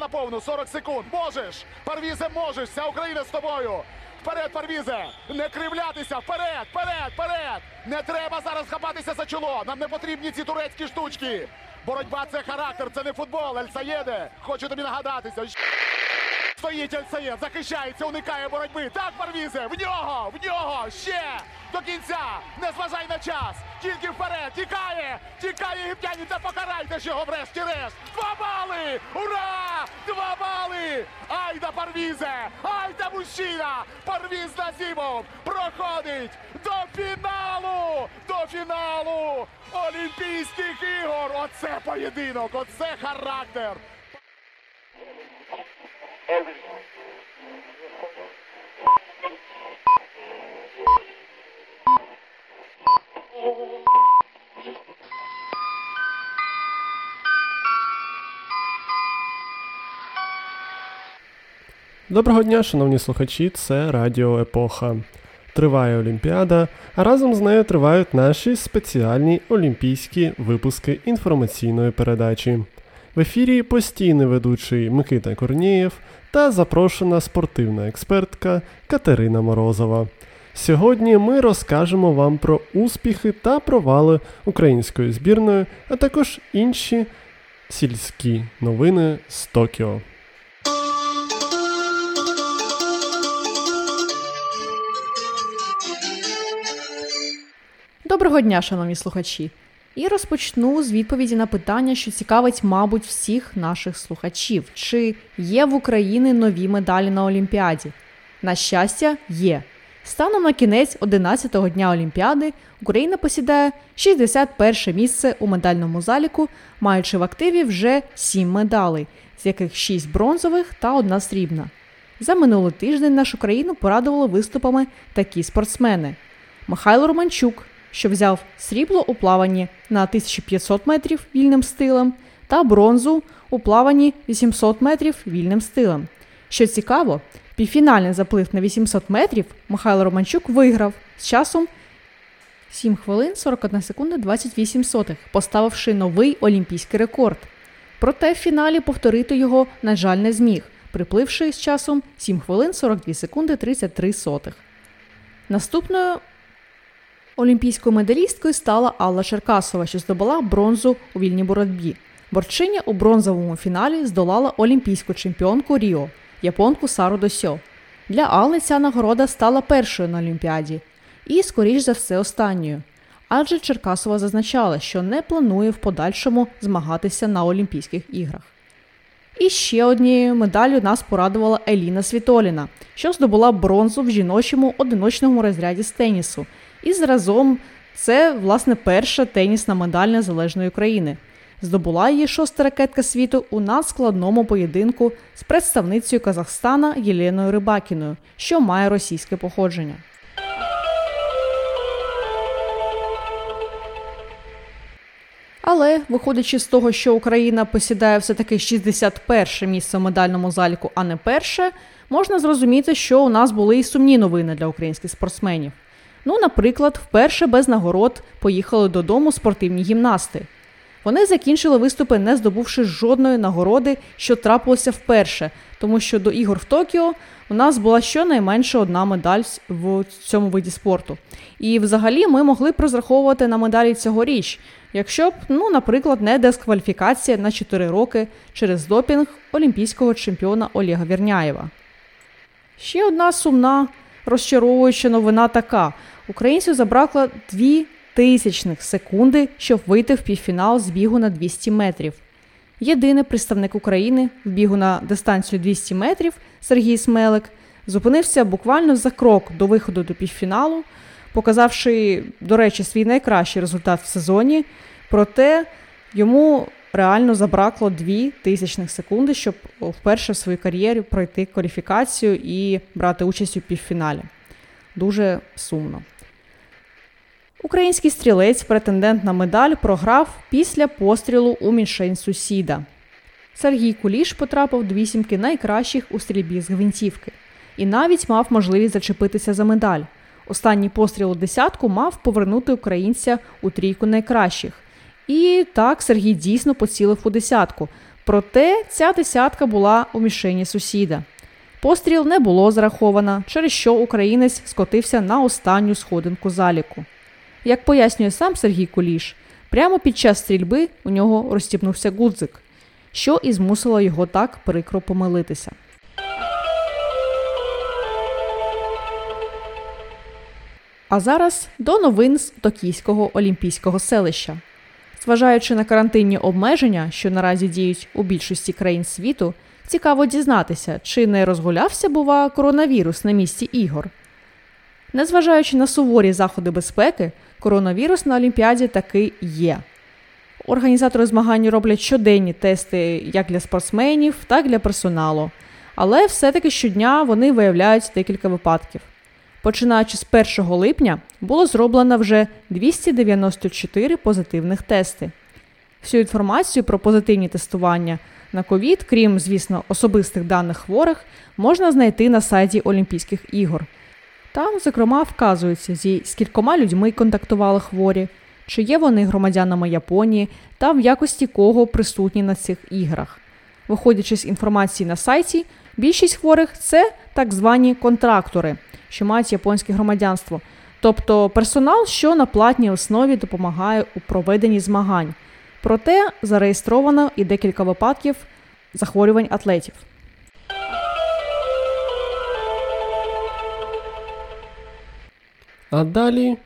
на повну 40 секунд. Можеш! Парвізе, можеш! Вся Україна з тобою! Вперед, Парвізе! Не кривлятися! Вперед! Вперед! Вперед! Не треба зараз хапатися за чоло! Нам не потрібні ці турецькі штучки! Боротьба це характер, це не футбол, Ельсаєде! Хочу тобі нагадатися. Стоїть Ельсаєд, захищається, уникає боротьби. Так, Парвізе, в нього, в нього, ще до кінця. Не зважай на час. Тільки вперед, тікає, тікає єгиптянин, та покарайте ж його врешті-решт. Два бали! Ура! Два бали! Айда Парвізе! Айда мужчина! Парвіз Насібов проходить до фіналу! До фіналу Олімпійських ігор! Оце поєдинок, оце характер! Доброго дня, шановні слухачі, це Радіо Епоха. Триває Олімпіада, а разом з нею тривають наші спеціальні олімпійські випуски інформаційної передачі. В ефірі постійний ведучий Микита Корнієв та запрошена спортивна експертка Катерина Морозова. Сьогодні ми розкажемо вам про успіхи та провали української збірної, а також інші сільські новини з Токіо. Доброго дня, шановні слухачі! І розпочну з відповіді на питання, що цікавить, мабуть, всіх наших слухачів: чи є в Україні нові медалі на Олімпіаді? На щастя, є. Станом на кінець 11-го дня Олімпіади Україна посідає 61 місце у медальному заліку, маючи в активі вже 7 медалей, з яких 6 бронзових та 1 срібна. За минулий тиждень нашу країну порадували виступами такі спортсмени: Михайло Романчук, що взяв срібло у плаванні на 1500 метрів вільним стилем та бронзу у плаванні 800 метрів вільним стилем. Що цікаво, півфінальний заплив на 800 метрів Михайло Романчук виграв з часом 7 хвилин 41 секунда 28 сотих, поставивши новий олімпійський рекорд. Проте в фіналі повторити його, на жаль, не зміг, припливши з часом 7 хвилин 42 секунди 33 сотих. Наступною олімпійською медалісткою стала Алла Черкасова, що здобула бронзу у вільній боротьбі. Борчиня у бронзовому фіналі здолала олімпійську чемпіонку Ріо, японку Сару Досьо. Для Алли ця нагорода стала першою на Олімпіаді і, скоріш за все, останньою. Адже Черкасова зазначала, що не планує в подальшому змагатися на Олімпійських іграх. І ще однією медаллю нас порадувала Еліна Світоліна, що здобула бронзу в жіночому одиночному розряді з тенісу. І зразом це, власне, перша тенісна медаль незалежної України. Здобула її шоста ракетка світу у надскладному поєдинку з представницею Казахстана Єленою Рибакіною, що має російське походження. Але, виходячи з того, що Україна посідає все-таки 61 місце в медальному заліку, а не перше, можна зрозуміти, що у нас були і сумні новини для українських спортсменів. Ну, наприклад, вперше без нагород поїхали додому спортивні гімнасти. Вони закінчили виступи, не здобувши жодної нагороди, що трапилося вперше, тому що до ігор в Токіо у нас була щонайменше одна медаль в цьому виді спорту. І взагалі ми могли б розраховувати на медалі цьогоріч, якщо б, ну, наприклад, не дискваліфікація на 4 роки через допінг олімпійського чемпіона Олега Вірняєва. Ще одна сумна розчаровуюча новина така: українцю забракло 2 тисячних секунди, щоб вийти в півфінал з бігу на 200 метрів. Єдиний представник України в бігу на дистанцію 200 метрів Сергій Смелик зупинився буквально за крок до виходу до півфіналу, показавши, до речі, свій найкращий результат в сезоні. Проте йому реально забракло 2 тисячних секунди, щоб вперше в своїй кар'єрі пройти кваліфікацію і брати участь у півфіналі. Дуже сумно. Український стрілець, претендент на медаль, програв після пострілу у мішень сусіда. Сергій Куліш потрапив до вісімки найкращих у стрільбі з гвинтівки і навіть мав можливість зачепитися за медаль. Останній постріл у десятку мав повернути українця у трійку найкращих. І так Сергій дійсно поцілив у десятку. Проте ця десятка була у мішені сусіда. Постріл не було зараховано, через що українець скотився на останню сходинку заліку. Як пояснює сам Сергій Куліш, прямо під час стрільби у нього розстібнувся гудзик, що і змусило його так прикро помилитися. А зараз до новин з Токійського олімпійського селища. Зважаючи на карантинні обмеження, що наразі діють у більшості країн світу, цікаво дізнатися, чи не розгулявся, бува, коронавірус на місці ігор. Незважаючи на суворі заходи безпеки, коронавірус на Олімпіаді таки є. Організатори змагань роблять щоденні тести як для спортсменів, так і для персоналу. Але все-таки щодня вони виявляють декілька випадків. Починаючи з 1 липня було зроблено вже 294 позитивних тести. Всю інформацію про позитивні тестування на ковід, крім, звісно, особистих даних хворих, можна знайти на сайті Олімпійських ігор. Там, зокрема, вказується, зі скількома людьми контактували хворі, чи є вони громадянами Японії та в якості кого присутні на цих іграх. Виходячи з інформації на сайті, більшість хворих це так звані контрактори, що мають японське громадянство, тобто персонал, що на платній основі допомагає у проведенні змагань. Проте зареєстровано і декілька випадків захворювань атлетів. А далі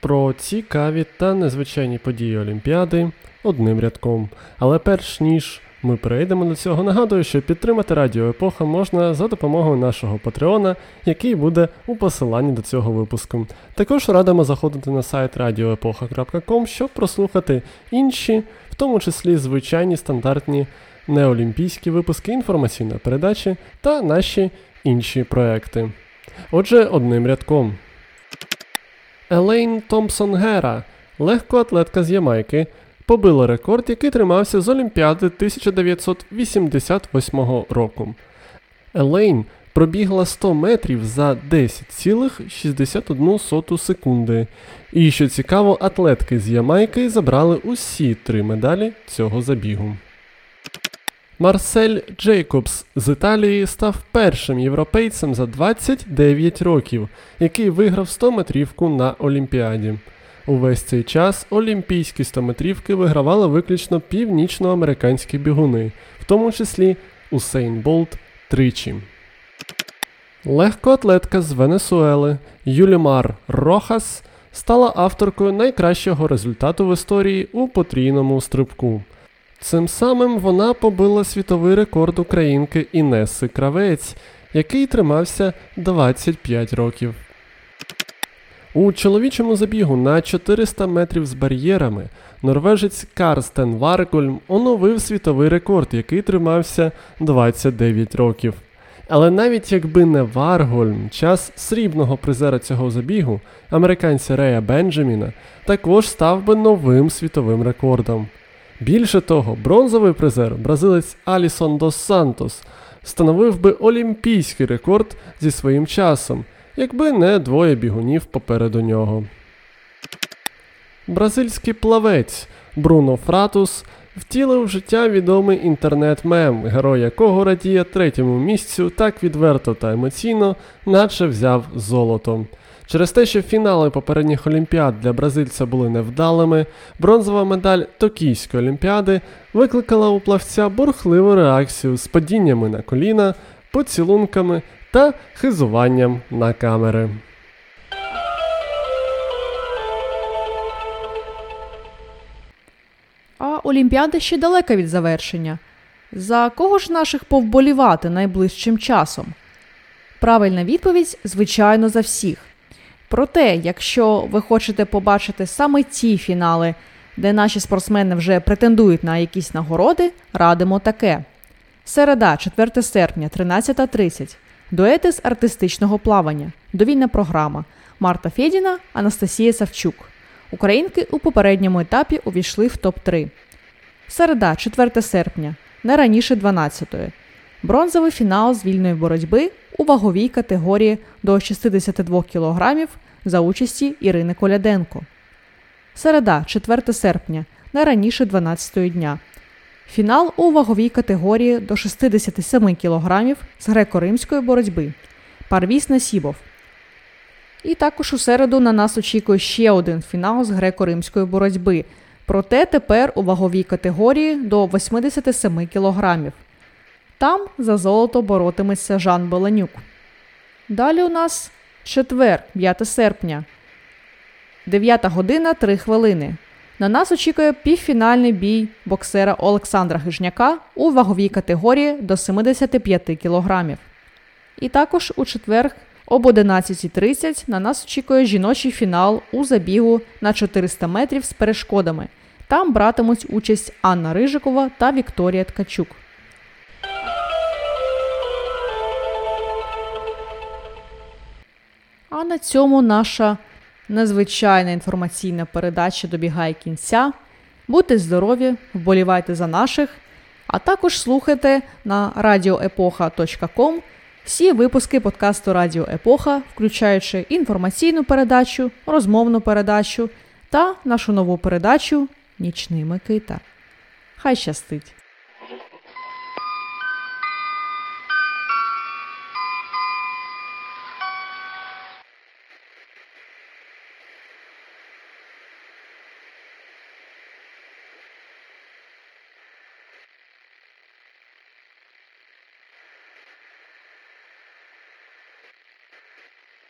про цікаві та незвичайні події Олімпіади одним рядком. Але перш ніж ми перейдемо до цього, нагадую, що підтримати Радіо Епоха можна за допомогою нашого Патреона, який буде у посиланні до цього випуску. Також радимо заходити на сайт radioepocha.com, щоб прослухати інші, в тому числі звичайні стандартні неолімпійські випуски інформаційної передачі та наші інші проекти. Отже, одним рядком. Елейн Томпсон Гера, легкоатлетка з Ямайки, побила рекорд, який тримався з Олімпіади 1988 року. Елейн пробігла 100 метрів за 10,61 секунди. І що цікаво, атлетки з Ямайки забрали усі три медалі цього забігу. Марсель Джейкобс з Італії став першим європейцем за 29 років, який виграв 100-метрівку на Олімпіаді. Увесь цей час олімпійські 100-метрівки вигравали виключно північноамериканські бігуни, в тому числі Усейн Болт тричі. Легкоатлетка з Венесуели Юлімар Рохас стала авторкою найкращого результату в історії у потрійному стрибку. Цим самим вона побила світовий рекорд українки Інеси Кравець, який тримався 25 років. У чоловічому забігу на 400 метрів з бар'єрами норвежець Карстен Варгольм оновив світовий рекорд, який тримався 29 років. Але навіть якби не Варгольм, час срібного призера цього забігу, американця Рея Бенджаміна, також став би новим світовим рекордом. Більше того, бронзовий призер, бразилець Алісон Дос Сантос, встановив би олімпійський рекорд зі своїм часом, якби не двоє бігунів попереду нього. Бразильський плавець Бруно Фратус втілив в життя відомий інтернет-мем, герой якого радіє третьому місцю так відверто та емоційно, наче взяв золото. Через те, що фінали попередніх олімпіад для бразильця були невдалими, бронзова медаль Токійської олімпіади викликала у плавця бурхливу реакцію з падіннями на коліна, поцілунками та хизуванням на камери. А Олімпіада ще далека від завершення. За кого ж наших повболівати найближчим часом? Правильна відповідь, звичайно, за всіх. Проте, якщо ви хочете побачити саме ті фінали, де наші спортсмени вже претендують на якісь нагороди, радимо таке: середа, 4 серпня, 13.30. Дуети з артистичного плавання. Довільна програма. Марта Федіна, Анастасія Савчук. Українки у попередньому етапі увійшли в топ-3. Середа, 4 серпня, не раніше 12-ї. Бронзовий фінал з вільної боротьби у ваговій категорії до 62 кг за участі Ірини Коляденко. Середа, 4 серпня, не раніше 12 дня. Фінал у ваговій категорії до 67 кг з греко-римської боротьби. Парвіз Насібов. І також у середу на нас очікує ще один фінал з греко-римської боротьби. Проте тепер у ваговій категорії до 87 кг. Там за золото боротиметься Жан Беленюк. Далі у нас четвер, 5 серпня. 9 година 3 хвилини. На нас очікує півфінальний бій боксера Олександра Гижняка у ваговій категорії до 75 кг. І також у четвер об 11.30 на нас очікує жіночий фінал у забігу на 400 метрів з перешкодами. Там братимуть участь Анна Рижикова та Вікторія Ткачук. А на цьому наша незвичайна інформаційна передача добігає кінця. Будьте здорові, вболівайте за наших, а також слухайте на radioepocha.com всі випуски подкасту Радіо Епоха, включаючи інформаційну передачу, розмовну передачу та нашу нову передачу Нічний Микита. Хай щастить!